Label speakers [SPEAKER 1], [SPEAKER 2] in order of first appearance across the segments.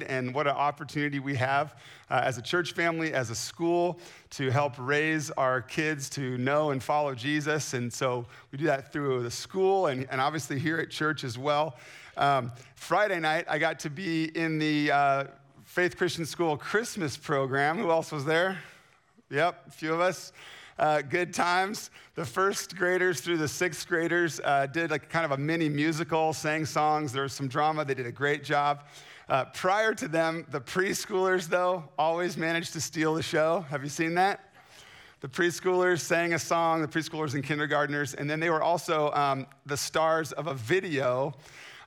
[SPEAKER 1] and what an opportunity we have uh, as a church family, as a school, to help raise our kids to know and follow Jesus. And so we do that through the school and, and obviously here at church as well. Um, Friday night, I got to be in the uh, Faith Christian School Christmas program. Who else was there? Yep, a few of us. Uh, good times. The first graders through the sixth graders uh, did like kind of a mini musical, sang songs. There was some drama. They did a great job. Uh, prior to them, the preschoolers, though, always managed to steal the show. Have you seen that? The preschoolers sang a song, the preschoolers and kindergartners, and then they were also um, the stars of a video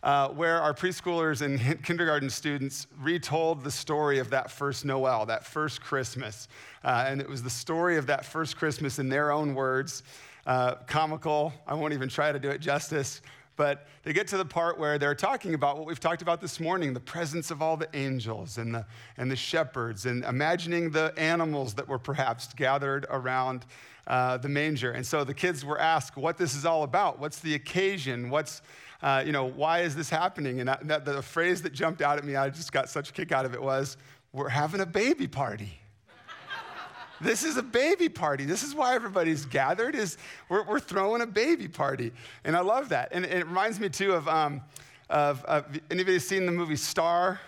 [SPEAKER 1] uh, where our preschoolers and kindergarten students retold the story of that first Noel, that first Christmas. Uh, and it was the story of that first Christmas in their own words. Uh, comical, I won't even try to do it justice. But they get to the part where they're talking about what we've talked about this morning the presence of all the angels and the, and the shepherds, and imagining the animals that were perhaps gathered around uh, the manger. And so the kids were asked what this is all about. What's the occasion? What's, uh, you know, why is this happening? And that, the phrase that jumped out at me, I just got such a kick out of it was, we're having a baby party. This is a baby party. This is why everybody's gathered. Is we're, we're throwing a baby party, and I love that. And, and it reminds me too of, um, of, of anybody seen the movie Star?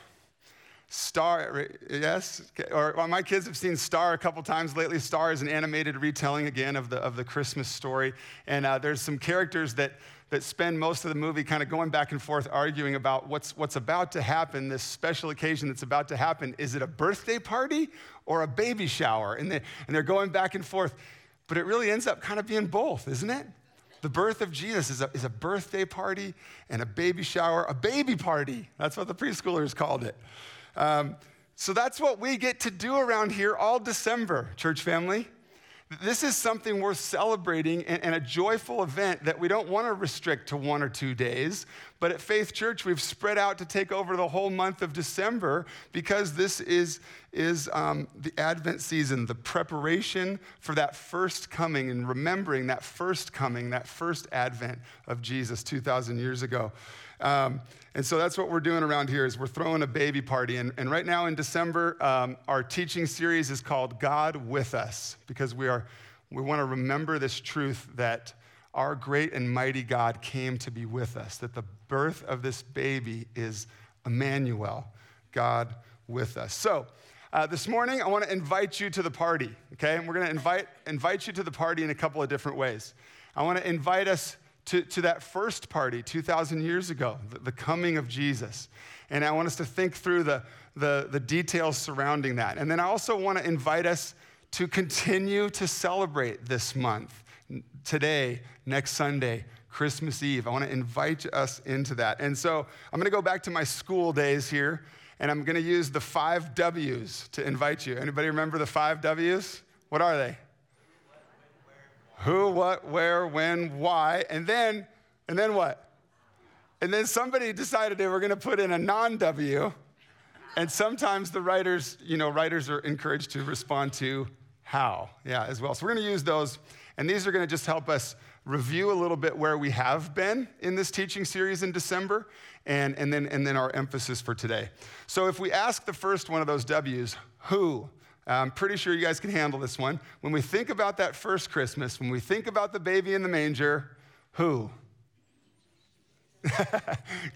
[SPEAKER 1] Star, yes? Or well, my kids have seen Star a couple times lately. Star is an animated retelling again of the, of the Christmas story. And uh, there's some characters that that spend most of the movie kind of going back and forth arguing about what's, what's about to happen, this special occasion that's about to happen. Is it a birthday party or a baby shower? And, they, and they're going back and forth. But it really ends up kind of being both, isn't it? The birth of Jesus is a, is a birthday party and a baby shower, a baby party. That's what the preschoolers called it. Um, so that's what we get to do around here all December, church family. This is something worth celebrating and, a joyful event that we don't want to restrict to one or two days. But at Faith Church, we've spread out to take over the whole month of December because this is, is um, the Advent season, the preparation for that first coming and remembering that first coming, that first Advent of Jesus 2,000 years ago. Um, and so that's what we're doing around here is we're throwing a baby party. And, and right now in December, um, our teaching series is called God with Us because we, are, we want to remember this truth that our great and mighty God came to be with us, that the birth of this baby is Emmanuel, God with us. So uh, this morning, I want to invite you to the party, okay? And we're going to invite, invite you to the party in a couple of different ways. I want to invite us to, to that first party 2,000 years ago, the, the, coming of Jesus. And I want us to think through the, the, the details surrounding that. And then I also want to invite us to continue to celebrate this month, today, next Sunday, Christmas Eve. I want to invite us into that. And so I'm going to go back to my school days here, and I'm going to use the five W's to invite you. Anybody remember the five W's? What are they? Who, what, where, when, why, and then, and then what? And then somebody decided they were going to put in a non-W, and sometimes the writers, you know, writers are encouraged to respond to how, yeah, as well. So we're going to use those, and these are going to just help us review a little bit where we have been in this teaching series in December, and, and, then, and then our emphasis for today. So if we ask the first one of those W's, who, I'm pretty sure you guys can handle this one. When we think about that first Christmas, when we think about the baby in the manger, who?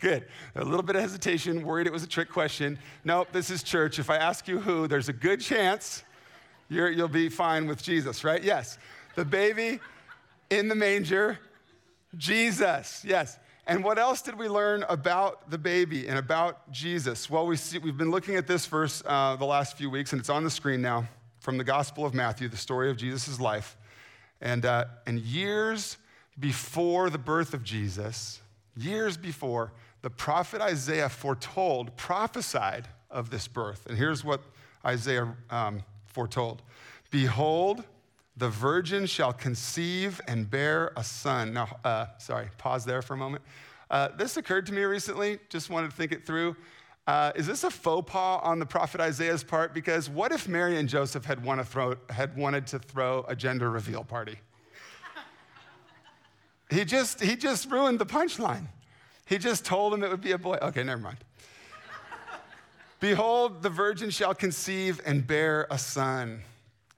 [SPEAKER 1] Good. A little bit of hesitation, worried it was a trick question. Nope, this is church. If I ask you who, there's a good chance you will be fine with Jesus, right? Yes. The baby in the manger, Jesus. Yes. And what else did we learn about the baby and about Jesus? Well, we see, we've been looking at this verse uh, the last few weeks, and it's on the screen now from the Gospel of Matthew, the story of Jesus' life. And, uh, and years before the birth of Jesus, years before, the prophet Isaiah foretold, prophesied of this birth. And here's what Isaiah um, foretold Behold, the virgin shall conceive and bear a son. Now, uh, sorry, pause there for a moment. Uh, this occurred to me recently, just wanted to think it through. Uh, is this a faux pas on the prophet Isaiah's part? Because what if Mary and Joseph had, want to throw, had wanted to throw a gender reveal party? he, just, he just ruined the punchline. He just told him it would be a boy. Okay, never mind. Behold, the virgin shall conceive and bear a son,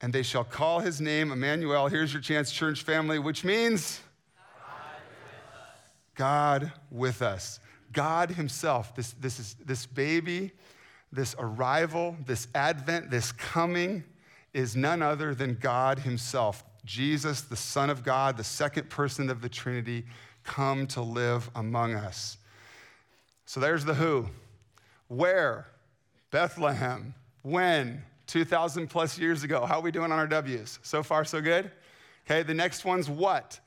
[SPEAKER 1] and they shall call his name Emmanuel. Here's your chance, church family, which means God with us. God Himself, this, this, is, this baby, this arrival, this advent, this coming is none other than God Himself. Jesus, the Son of God, the second person of the Trinity, come to live among us. So there's the who. Where? Bethlehem. When? 2,000 plus years ago. How are we doing on our W's? So far, so good? Okay, the next one's what?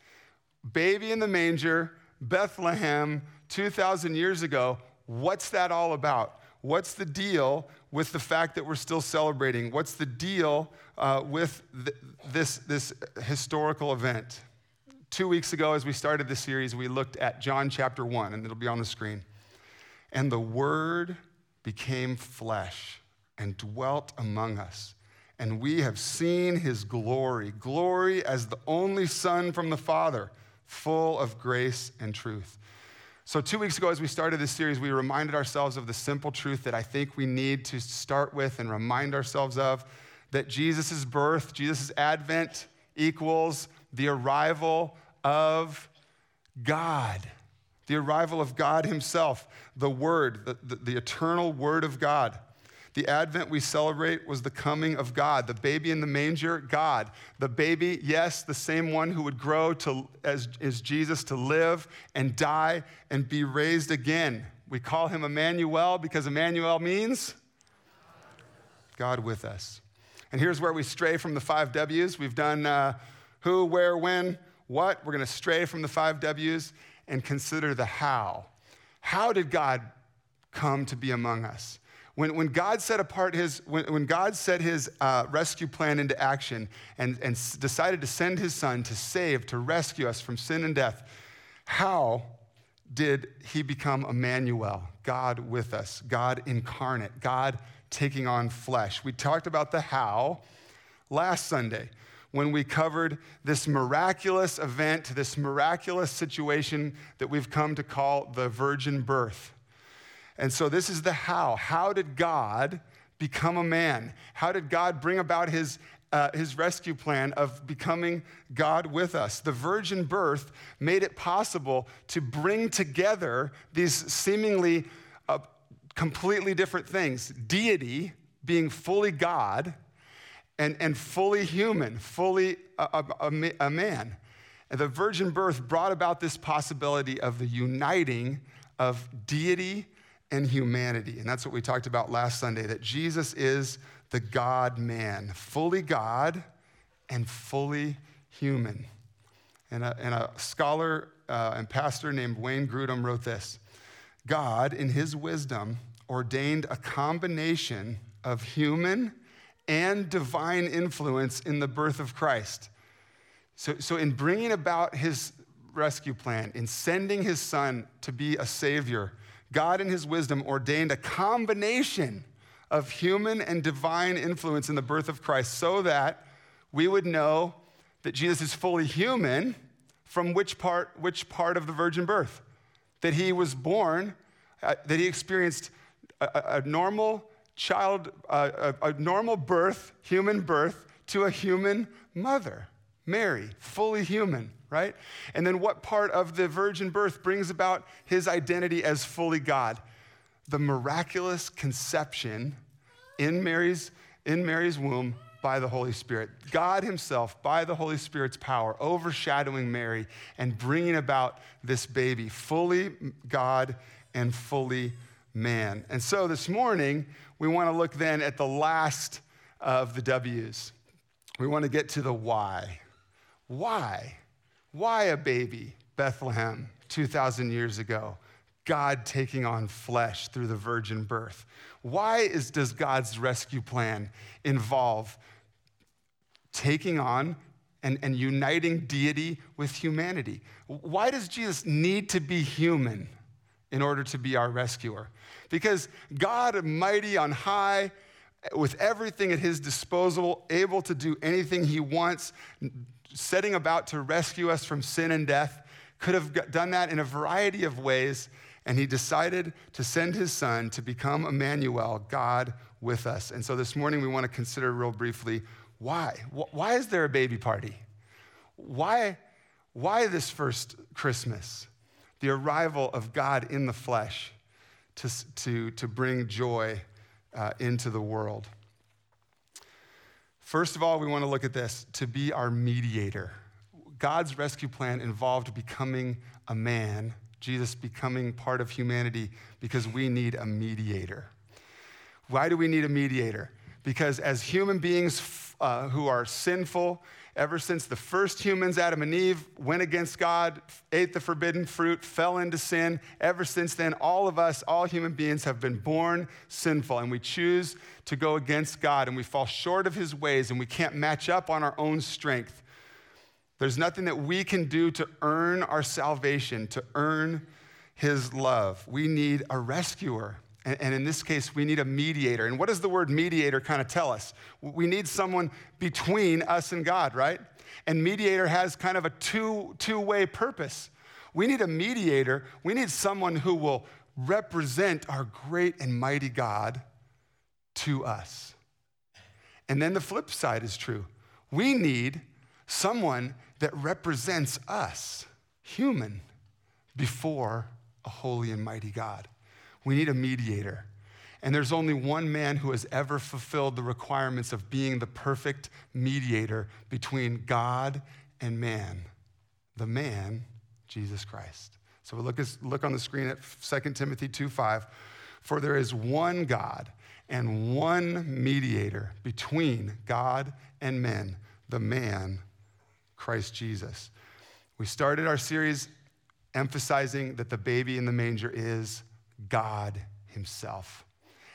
[SPEAKER 1] Baby in the manger, Bethlehem, 2,000 years ago. What's that all about? What's the deal with the fact that we're still celebrating? What's the deal uh, with th- this, this historical event? Two weeks ago, as we started this series, we looked at John chapter 1, and it'll be on the screen. And the Word became flesh and dwelt among us. And we have seen his glory, glory as the only Son from the Father, full of grace and truth. So, two weeks ago, as we started this series, we reminded ourselves of the simple truth that I think we need to start with and remind ourselves of that Jesus' birth, Jesus' advent equals the arrival of God the arrival of God Himself, the Word, the, the, the, eternal Word of God. The Advent we celebrate was the coming of God. The baby in the manger, God. The baby, yes, the same one who would grow to, as, as Jesus to live and die and be raised again. We call him Emmanuel because Emmanuel means God with us. And here's where we stray from the five W's. We've done uh, who, where, when, what. We're going to stray from the five W's and consider the how. How did God come to be among us? When, when God set apart his, when, when God set his uh, rescue plan into action and, and decided to send his son to save, to rescue us from sin and death, how did he become Emmanuel, God with us, God incarnate, God taking on flesh? We talked about the how last Sunday when we covered this miraculous event, this miraculous situation that we've come to call the virgin birth. And so, this is the how. How did God become a man? How did God bring about his, uh, his rescue plan of becoming God with us? The virgin birth made it possible to bring together these seemingly uh, completely different things deity, being fully God and, and fully human, fully a, a, a, man. And the virgin birth brought about this possibility of the uniting of deity and humanity. And that's what we talked about last Sunday that Jesus is the God man, fully God and fully human. And a, and a scholar uh, and pastor named Wayne Grudem wrote this God, in his wisdom, ordained a combination of human and divine influence in the birth of Christ. So, so in bringing about his rescue plan, in sending his son to be a savior, God in his wisdom ordained a combination of human and divine influence in the birth of Christ so that we would know that Jesus is fully human from which part, which part of the virgin birth? That he was born, uh, that he experienced a, a normal child, uh, a, a normal birth, human birth, to a human mother, Mary, fully human, right? And then what part of the virgin birth brings about his identity as fully God? The miraculous conception in Mary's, in Mary's womb by the Holy Spirit. God Himself, by the Holy Spirit's power, overshadowing Mary and bringing about this baby, fully God and fully man. And so this morning, we want to look then at the last of the W's. We want to get to the why. Why? Why a baby, Bethlehem, 2,000 years ago? God taking on flesh through the virgin birth. Why is, does God's rescue plan involve taking on and, and uniting deity with humanity? Why does Jesus need to be human in order to be our rescuer? Because God, mighty on high, with everything at his disposal, able to do anything he wants, setting about to rescue us from sin and death, could have done that in a variety of ways. And he decided to send his son to become Emmanuel, God with us. And so this morning we want to consider real briefly why? Why is there a baby party? Why, why this first Christmas? The arrival of God in the flesh to, to, to bring joy uh, into the world. First of all, we want to look at this to be our mediator. God's rescue plan involved becoming a man, Jesus becoming part of humanity because we need a mediator. Why do we need a mediator? Because as human beings uh, who are sinful, ever since the first humans, Adam and Eve, went against God, ate the forbidden fruit, fell into sin, ever since then, all of us, all human beings, have been born sinful, and we choose to go against God, and we fall short of his ways, and we can't match up on our own strength. There's nothing that we can do to earn our salvation, to earn his love. We need a rescuer. And, in this case, we need a mediator. And what does the word mediator kind of tell us? We need someone between us and God, right? And mediator has kind of a two, two-way purpose. We need a mediator. We need someone who will represent our great and mighty God to us. And then the flip side is true. We need someone that represents us, human, before a holy and mighty God. We need a mediator. And there's only one man who has ever fulfilled the requirements of being the perfect mediator between God and man the man, Jesus Christ. So we look, look on the screen at 2 Timothy 2 5. For there is one God and one mediator between God and men, the man, Christ Jesus. We started our series emphasizing that the baby in the manger is God Himself.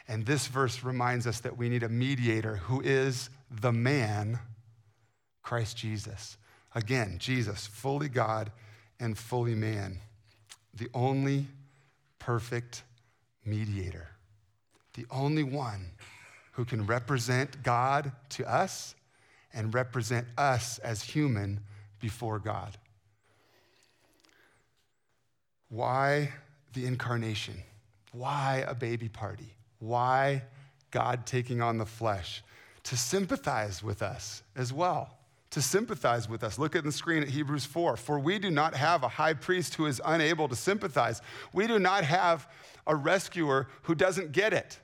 [SPEAKER 1] And this verse reminds us that we need a mediator who is the man, Christ Jesus. Again, Jesus, fully God and fully man, the only perfect mediator, the only one who can represent God to us and represent us as human before God. Why the incarnation? Why a baby party? Why God taking on the flesh? To sympathize with us as well. To sympathize with us. Look at the screen at Hebrews 4. For we do not have a high priest who is unable to sympathize. We do not have a rescuer who doesn't get it.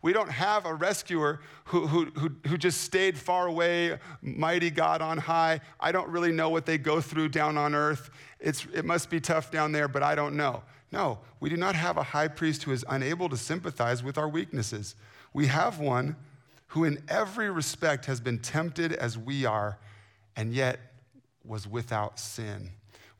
[SPEAKER 1] We don't have a rescuer who, who, who, who, just stayed far away, mighty God on high. I don't really know what they go through down on earth. It's, it must be tough down there, but I don't know. No, we do not have a high priest who is unable to sympathize with our weaknesses. We have one who, in every respect, has been tempted as we are, and yet was without sin.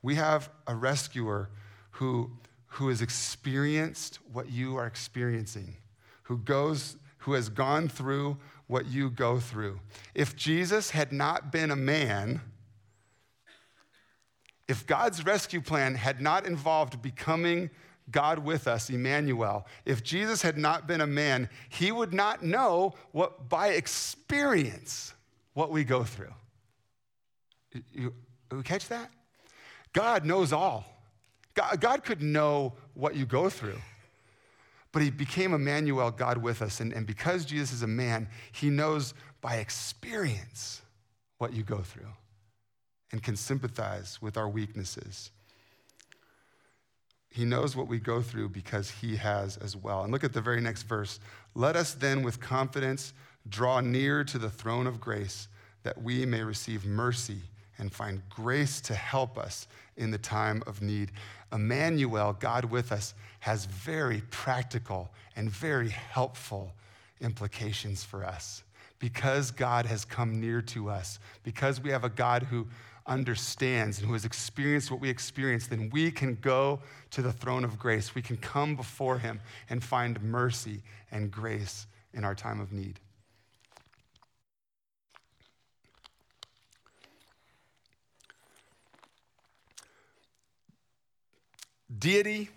[SPEAKER 1] We have a rescuer who, who has experienced what you are experiencing, who goes, who has gone through what you go through. If Jesus had not been a man, if God's rescue plan had not involved becoming God with us, Emmanuel, if Jesus had not been a man, he would not know what by experience what we go through. You, you catch that? God knows all. God, God could know what you go through. But he became Emmanuel, God with us. And, and because Jesus is a man, he knows by experience what you go through and can sympathize with our weaknesses. He knows what we go through because he has as well. And look at the very next verse. Let us then with confidence draw near to the throne of grace that we may receive mercy and find grace to help us in the time of need. Emmanuel, God with us, has very practical and very helpful implications for us. Because God has come near to us, because we have a God who understands and who has experienced what we experience, then we can go to the throne of grace. We can come before him and find mercy and grace in our time of need. Deity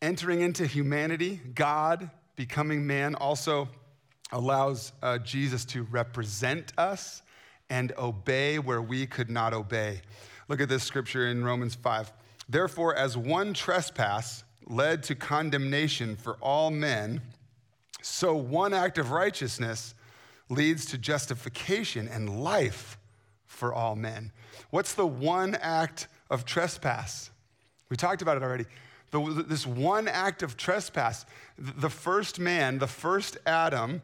[SPEAKER 1] entering into humanity, God becoming man, also allows uh, Jesus to represent us and obey where we could not obey. Look at this scripture in Romans 5. Therefore, as one trespass, led to condemnation for all men, so one act of righteousness leads to justification and life for all men. What's the one act of trespass? We talked about it already. The, this one act of trespass, the first man, the first Adam,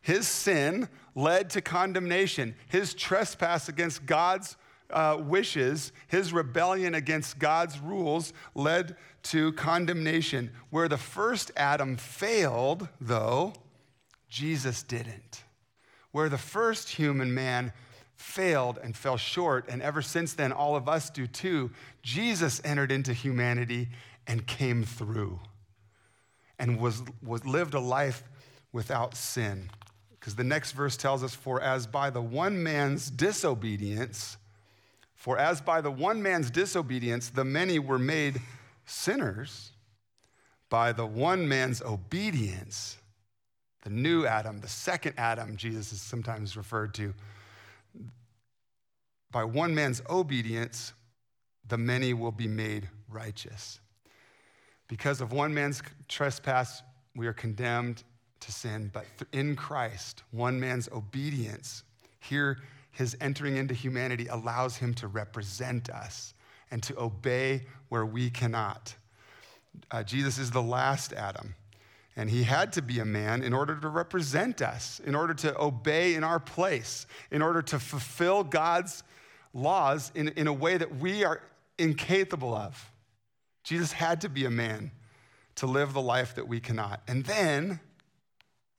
[SPEAKER 1] his sin led to condemnation. His trespass against God's uh, wishes, his rebellion against God's rules led to condemnation. Where the first Adam failed, though, Jesus didn't. Where the first human man failed and fell short, and ever since then, all of us do too, Jesus entered into humanity and came through and was, was lived a life without sin. Because the next verse tells us, For as by the one man's disobedience, for as by the one man's disobedience the many were made sinners, by the one man's obedience, the new Adam, the second Adam, Jesus is sometimes referred to, by one man's obedience, the many will be made righteous. Because of one man's trespass, we are condemned to sin, but in Christ, one man's obedience, here his entering into humanity allows him to represent us and to obey where we cannot. Uh, Jesus is the last Adam, and he had to be a man in order to represent us, in order to obey in our place, in order to fulfill God's laws in, in a way that we are incapable of. Jesus had to be a man to live the life that we cannot. And then,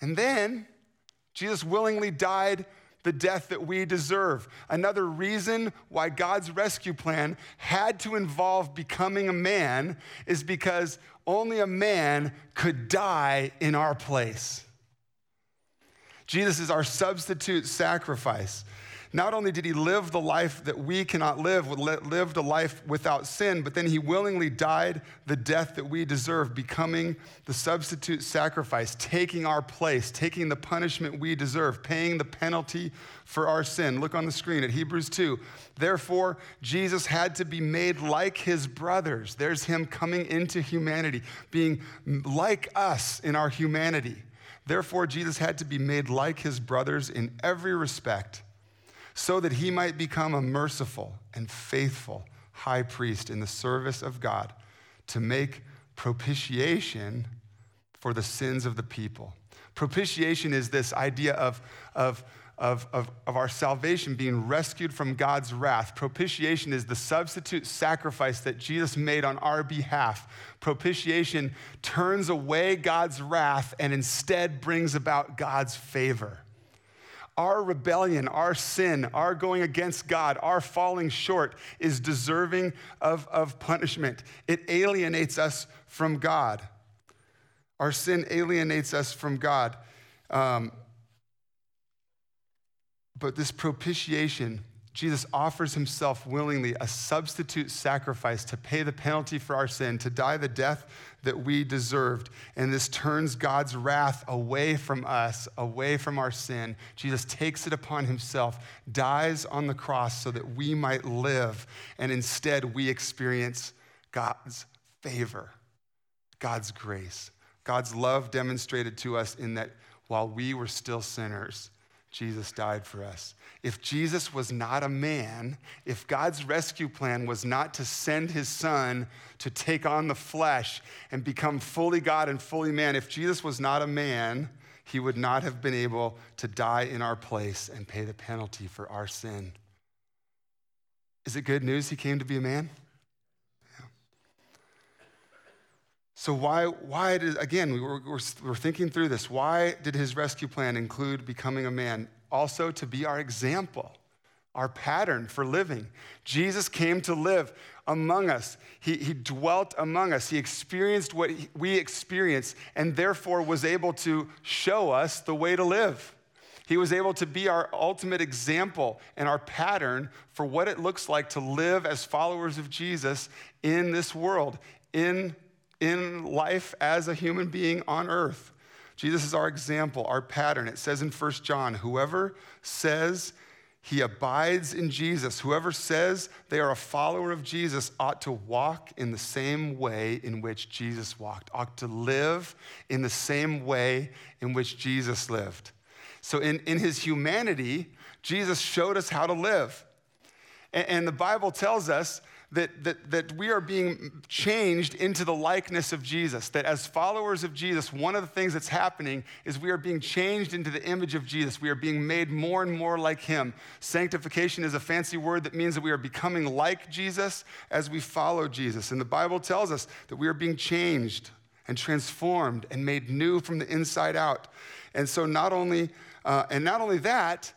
[SPEAKER 1] and then, Jesus willingly died the death that we deserve. Another reason why God's rescue plan had to involve becoming a man is because only a man could die in our place. Jesus is our substitute sacrifice. Not only did he live the life that we cannot live, lived a life without sin, but then he willingly died the death that we deserve, becoming the substitute sacrifice, taking our place, taking the punishment we deserve, paying the penalty for our sin. Look on the screen at Hebrews 2. Therefore, Jesus had to be made like his brothers. There's him coming into humanity, being like us in our humanity. Therefore, Jesus had to be made like his brothers in every respect so that he might become a merciful and faithful high priest in the service of God to make propitiation for the sins of the people. Propitiation is this idea of, of, of, of, of, our salvation being rescued from God's wrath. Propitiation is the substitute sacrifice that Jesus made on our behalf. Propitiation turns away God's wrath and instead brings about God's favor. Our rebellion, our sin, our going against God, our falling short is deserving of, of punishment. It alienates us from God. Our sin alienates us from God. Um, but this propitiation Jesus offers himself willingly, a substitute sacrifice to pay the penalty for our sin, to die the death that we deserved. And this turns God's wrath away from us, away from our sin. Jesus takes it upon himself, dies on the cross so that we might live. And instead, we experience God's favor, God's grace, God's love demonstrated to us in that while we were still sinners, Jesus died for us. If Jesus was not a man, if God's rescue plan was not to send his son to take on the flesh and become fully God and fully man, if Jesus was not a man, he would not have been able to die in our place and pay the penalty for our sin. Is it good news he came to be a man? So, why, why did, again, we were, we're, we're thinking through this. Why did his rescue plan include becoming a man? Also, to be our example, our pattern for living. Jesus came to live among us, he, he dwelt among us, he experienced what we experience, and therefore was able to show us the way to live. He was able to be our ultimate example and our pattern for what it looks like to live as followers of Jesus in this world, in in life as a human being on earth. Jesus is our example, our pattern. It says in 1 John, whoever says he abides in Jesus. Whoever says they are a follower of Jesus ought to walk in the same way in which Jesus walked, ought to live in the same way in which Jesus lived. So, in, in his humanity, Jesus showed us how to live. And, and the Bible tells us that, that, that we are being changed into the likeness of Jesus. That as followers of Jesus, one of the things that's happening is we are being changed into the image of Jesus. We are being made more and more like Him. Sanctification is a fancy word that means that we are becoming like Jesus as we follow Jesus. And the Bible tells us that we are being changed and transformed and made new from the inside out. And so, not only, uh, and not only that,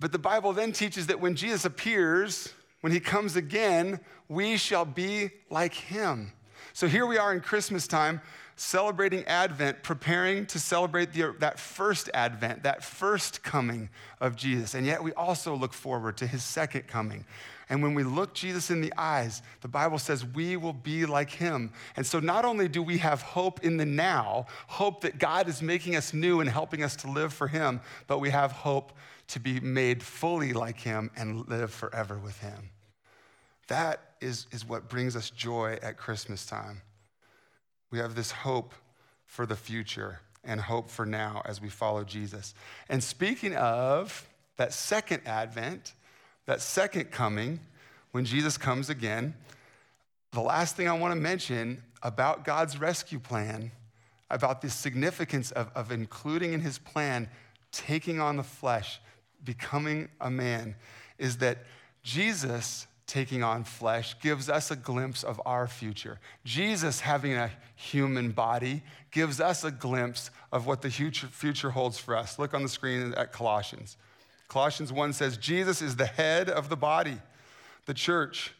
[SPEAKER 1] but the Bible then teaches that when Jesus appears, when he comes again, we shall be like him. So here we are in Christmas time, celebrating Advent, preparing to celebrate the, that first Advent, that first coming of Jesus. And yet we also look forward to his second coming. And when we look Jesus in the eyes, the Bible says we will be like him. And so not only do we have hope in the now, hope that God is making us new and helping us to live for him, but we have hope to be made fully like him and live forever with him. That is, is what brings us joy at Christmas time. We have this hope for the future and hope for now as we follow Jesus. And speaking of that second advent, that second coming, when Jesus comes again, the last thing I want to mention about God's rescue plan, about the significance of, of including in his plan taking on the flesh, becoming a man, is that Jesus taking on flesh gives us a glimpse of our future. Jesus having a human body gives us a glimpse of what the future holds for us. Look on the screen at Colossians. Colossians 1 says, Jesus is the head of the body, the church.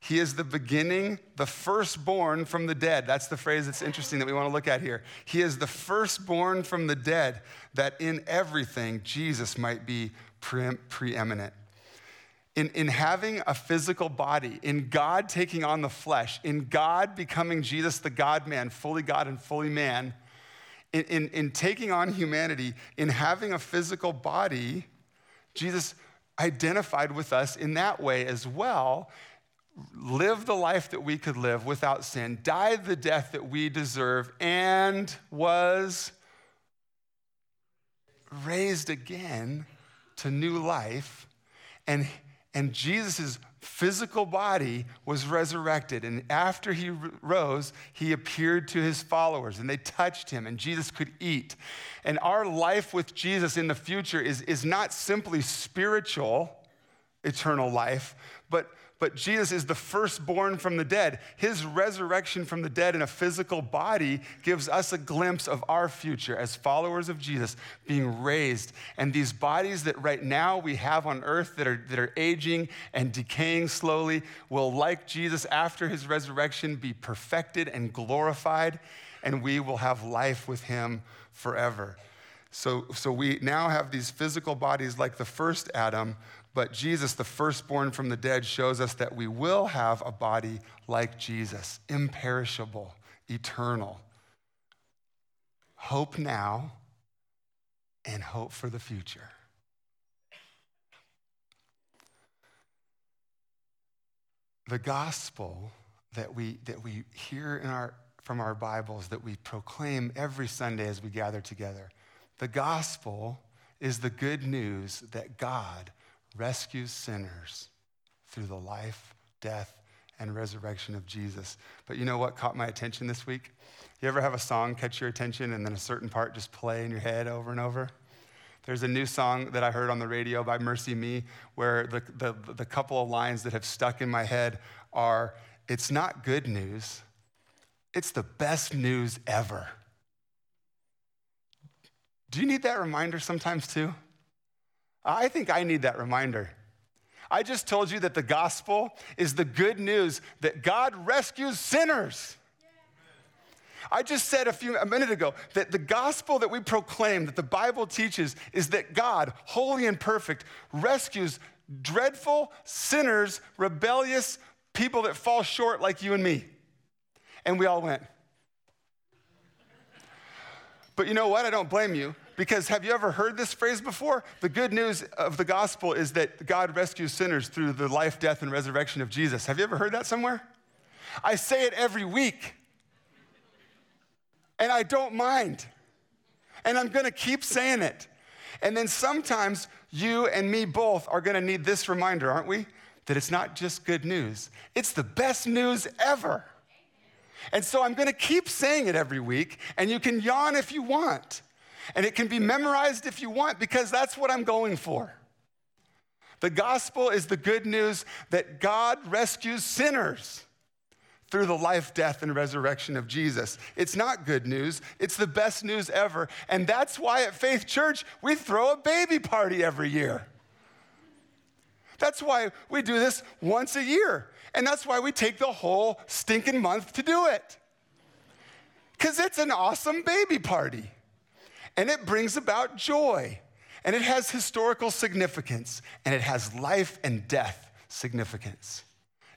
[SPEAKER 1] He is the beginning, the firstborn from the dead. That's the phrase that's interesting that we want to look at here. He is the firstborn from the dead, that in everything Jesus might be pre- preeminent in, in having a physical body, in God taking on the flesh, in God becoming Jesus, the God man, fully God and fully man, in, in, in taking on humanity, in having a physical body, Jesus identified with us in that way as well, lived the life that we could live without sin, died the death that we deserve, and was raised again to new life. And and Jesus' physical body was resurrected. And after he rose, he appeared to his followers and they touched him, and Jesus could eat. And our life with Jesus in the future is, is not simply spiritual, eternal life, but but Jesus is the firstborn from the dead. His resurrection from the dead in a physical body gives us a glimpse of our future as followers of Jesus being raised. And these bodies that right now we have on earth that are, that are aging and decaying slowly will, like Jesus after his resurrection, be perfected and glorified, and we will have life with him forever. So, so we now have these physical bodies like the first Adam, but Jesus, the firstborn from the dead, shows us that we will have a body like Jesus, imperishable, eternal. Hope now and hope for the future. The gospel that we, that we hear in our, from our Bibles, that we proclaim every Sunday as we gather together, the gospel is the good news that God rescues sinners through the life, death, and resurrection of Jesus. But you know what caught my attention this week? You ever have a song catch your attention and then a certain part just play in your head over and over? There's a new song that I heard on the radio by MercyMe where the, the, the couple of lines that have stuck in my head are It's not good news, it's the best news ever. Do you need that reminder sometimes too? I think I need that reminder. I just told you that the gospel is the good news that God rescues sinners. I just said a few a minute ago that the gospel that we proclaim that the Bible teaches is that God, holy and perfect, rescues dreadful sinners, rebellious people that fall short like you and me. And we all went. But you know what? I don't blame you Because have you ever heard this phrase before? The good news of the gospel is that God rescues sinners through the life, death, and resurrection of Jesus. Have you ever heard that somewhere? I say it every week. And I don't mind. And I'm gonna keep saying it. And then sometimes you and me both are gonna need this reminder, aren't we? That it's not just good news, it's the best news ever. And so I'm gonna keep saying it every week, and you can yawn if you want. And it can be memorized if you want, because that's what I'm going for. The gospel is the good news that God rescues sinners through the life, death, and resurrection of Jesus. It's not good news, it's the best news ever. And that's why at Faith Church, we throw a baby party every year. That's why we do this once a year. And that's why we take the whole stinking month to do it. Because it's an awesome baby party. And it brings about joy. And it has historical significance. And it has life and death significance.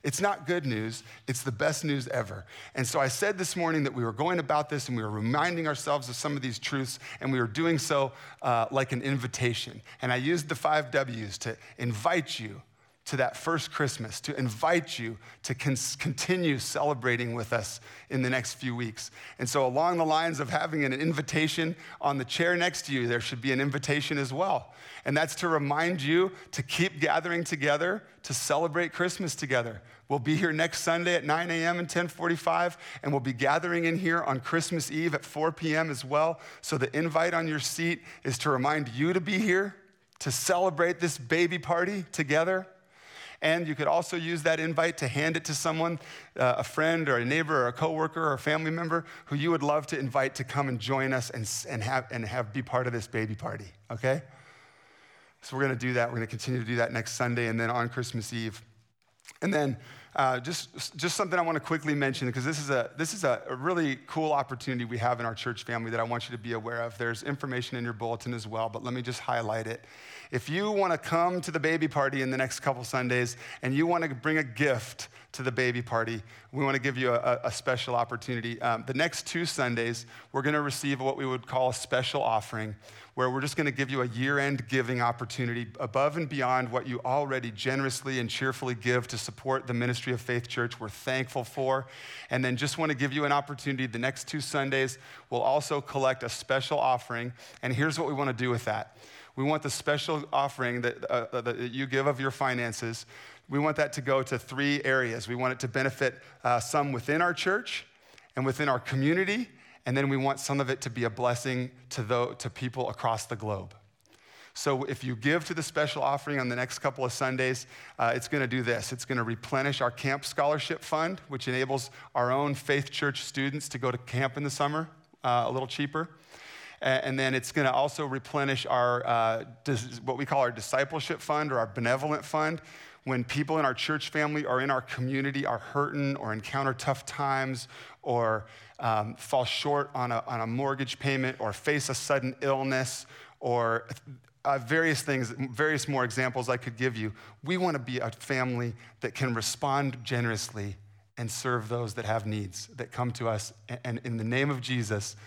[SPEAKER 1] It's not good news, it's the best news ever. And so I said this morning that we were going about this and we were reminding ourselves of some of these truths, and we were doing so uh, like an invitation. And I used the five W's to invite you to that first Christmas, to invite you to con- continue celebrating with us in the next few weeks. And so, along the lines of having an invitation on the chair next to you, there should be an invitation as well. And that's to remind you to keep gathering together to celebrate Christmas together. We'll be here next Sunday at 9 a.m. and 1045, and we'll be gathering in here on Christmas Eve at 4 p.m. as well. So the invite on your seat is to remind you to be here to celebrate this baby party together. And you could also use that invite to hand it to someone, uh, a friend or a neighbor or a coworker or a family member who you would love to invite to come and join us and, and, have, and have be part of this baby party, okay? So we're going to do that. We're going to continue to do that next Sunday and then on Christmas Eve. And then uh, just, just something I want to quickly mention because this is, a, this is a, a, really cool opportunity we have in our church family that I want you to be aware of. There's information in your bulletin as well, but let me just highlight it. If you want to come to the baby party in the next couple Sundays and you want to bring a gift to the baby party, we want to give you a, a special opportunity. Um, the next two Sundays, we're going to receive what we would call a special offering where we're just going to give you a year end giving opportunity above and beyond what you already generously and cheerfully give to support the ministry of Faith Church. We're thankful for. And then just want to give you an opportunity the next two Sundays, we'll also collect a special offering. And here's what we want to do with that we want the special offering that, uh, uh that you give of your finances. We want that to go to three areas. We want it to benefit uh, some within our church and within our community and then we want some of it to be a blessing to, the, to people across the globe. So if you give to the special offering on the next couple of Sundays, uh, it's going to do this. It's going to replenish our camp scholarship fund, which enables our own faith church students to go to camp in the summer uh, a little cheaper. And then it's going to also replenish our, uh, what we call our discipleship fund or our benevolent fund. When people in our church family or in our community are hurting or encounter tough times or um, fall short on a, on a mortgage payment or face a sudden illness or uh, various things, various more examples I could give you. We want to be a family that can respond generously and serve those that have needs that come to us. And in the name of Jesus,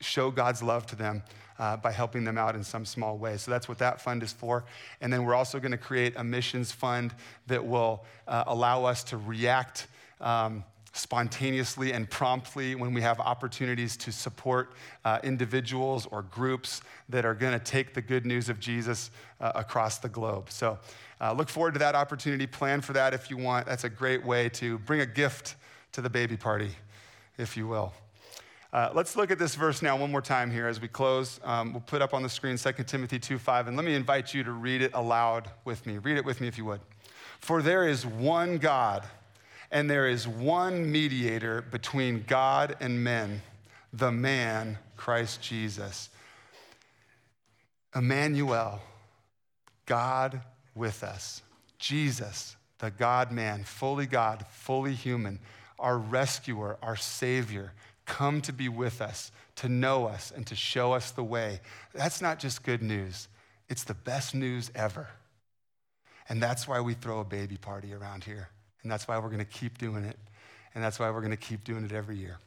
[SPEAKER 1] show God's love to them uh, by helping them out in some small way. So that's what that fund is for. And then we're also going to create a missions fund that will uh, allow us to react. Um, spontaneously and promptly when we have opportunities to support uh, individuals or groups that are going to take the good news of Jesus uh, across the globe. So uh, look forward to that opportunity. Plan for that if you want. That's a great way to bring a gift to the baby party, if you will. Uh, let's look at this verse now one more time here as we close. Um, we'll put up on the screen 2 Timothy 2:5, and let me invite you to read it aloud with me. Read it with me if you would. For there is one God and there is one mediator between God and men, the man, Christ Jesus. Emmanuel, God with us. Jesus, the God man, fully God, fully human, our rescuer, our Savior, come to be with us, to know us, and to show us the way. That's not just good news, it's the best news ever. And that's why we throw a baby party around here. And that's why we're going to keep doing it. And that's why we're going to keep doing it every year.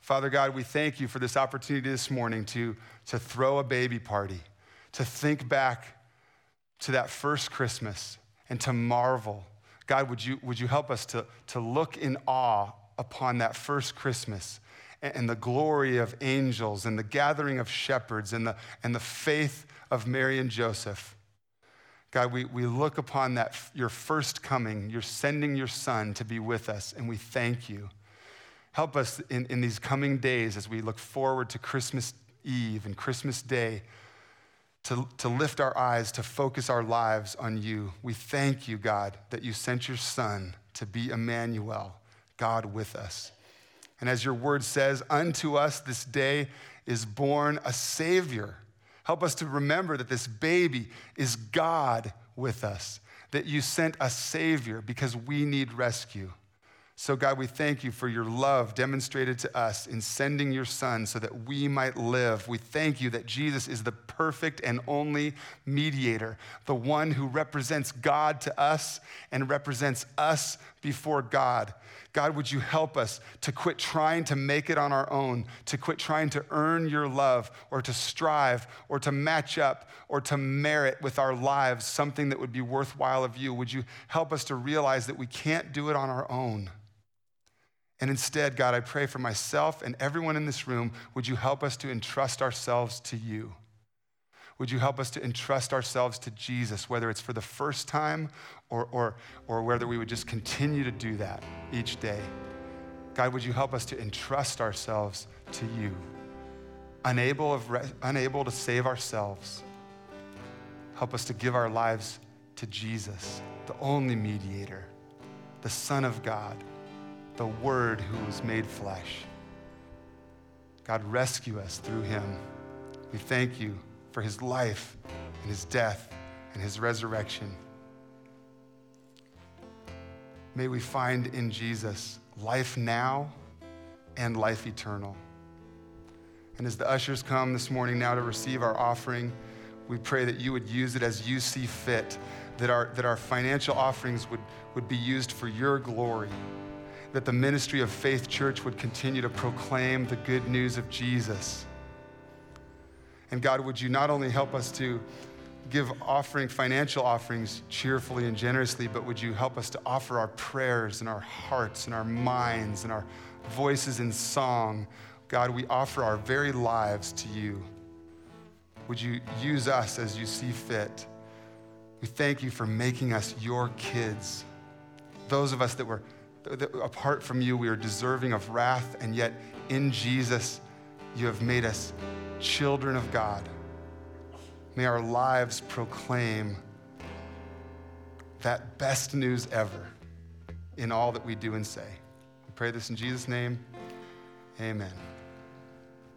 [SPEAKER 1] Father God, we thank you for this opportunity this morning to, to throw a baby party, to think back to that first Christmas and to marvel. God, would you, would you help us to, to look in awe upon that first Christmas and, and the glory of angels and the gathering of shepherds and the, and the faith of Mary and Joseph? God, we, we look upon that, your first coming, you're sending your son to be with us, and we thank you. Help us in, in these coming days as we look forward to Christmas Eve and Christmas Day to, to lift our eyes, to focus our lives on you. We thank you, God, that you sent your son to be Emmanuel, God with us. And as your word says, unto us this day is born a Savior Help us to remember that this baby is God with us, that you sent a Savior because we need rescue. So, God, we thank you for your love demonstrated to us in sending your Son so that we might live. We thank you that Jesus is the perfect and only mediator, the one who represents God to us and represents us before God. God, would you help us to quit trying to make it on our own, to quit trying to earn your love or to strive or to match up or to merit with our lives something that would be worthwhile of you? Would you help us to realize that we can't do it on our own? And instead, God, I pray for myself and everyone in this room, would you help us to entrust ourselves to you? Would you help us to entrust ourselves to Jesus, whether it's for the first time or, or, or whether we would just continue to do that each day? God, would you help us to entrust ourselves to you? Unable, of re- unable to save ourselves, help us to give our lives to Jesus, the only mediator, the Son of God the Word who was made flesh. God, rescue us through him. We thank you for his life and his death and his resurrection. May we find in Jesus life now and life eternal. And as the ushers come this morning now to receive our offering, we pray that you would use it as you see fit, that our, that our financial offerings would, would be used for your glory that the ministry of Faith Church would continue to proclaim the good news of Jesus. And God, would you not only help us to give offering, financial offerings cheerfully and generously, but would you help us to offer our prayers and our hearts and our minds and our voices in song? God, we offer our very lives to you. Would you use us as you see fit? We thank you for making us your kids. Those of us that were apart from you, we are deserving of wrath, and yet in Jesus, you have made us children of God. May our lives proclaim that best news ever in all that we do and say. We pray this in Jesus' name. Amen.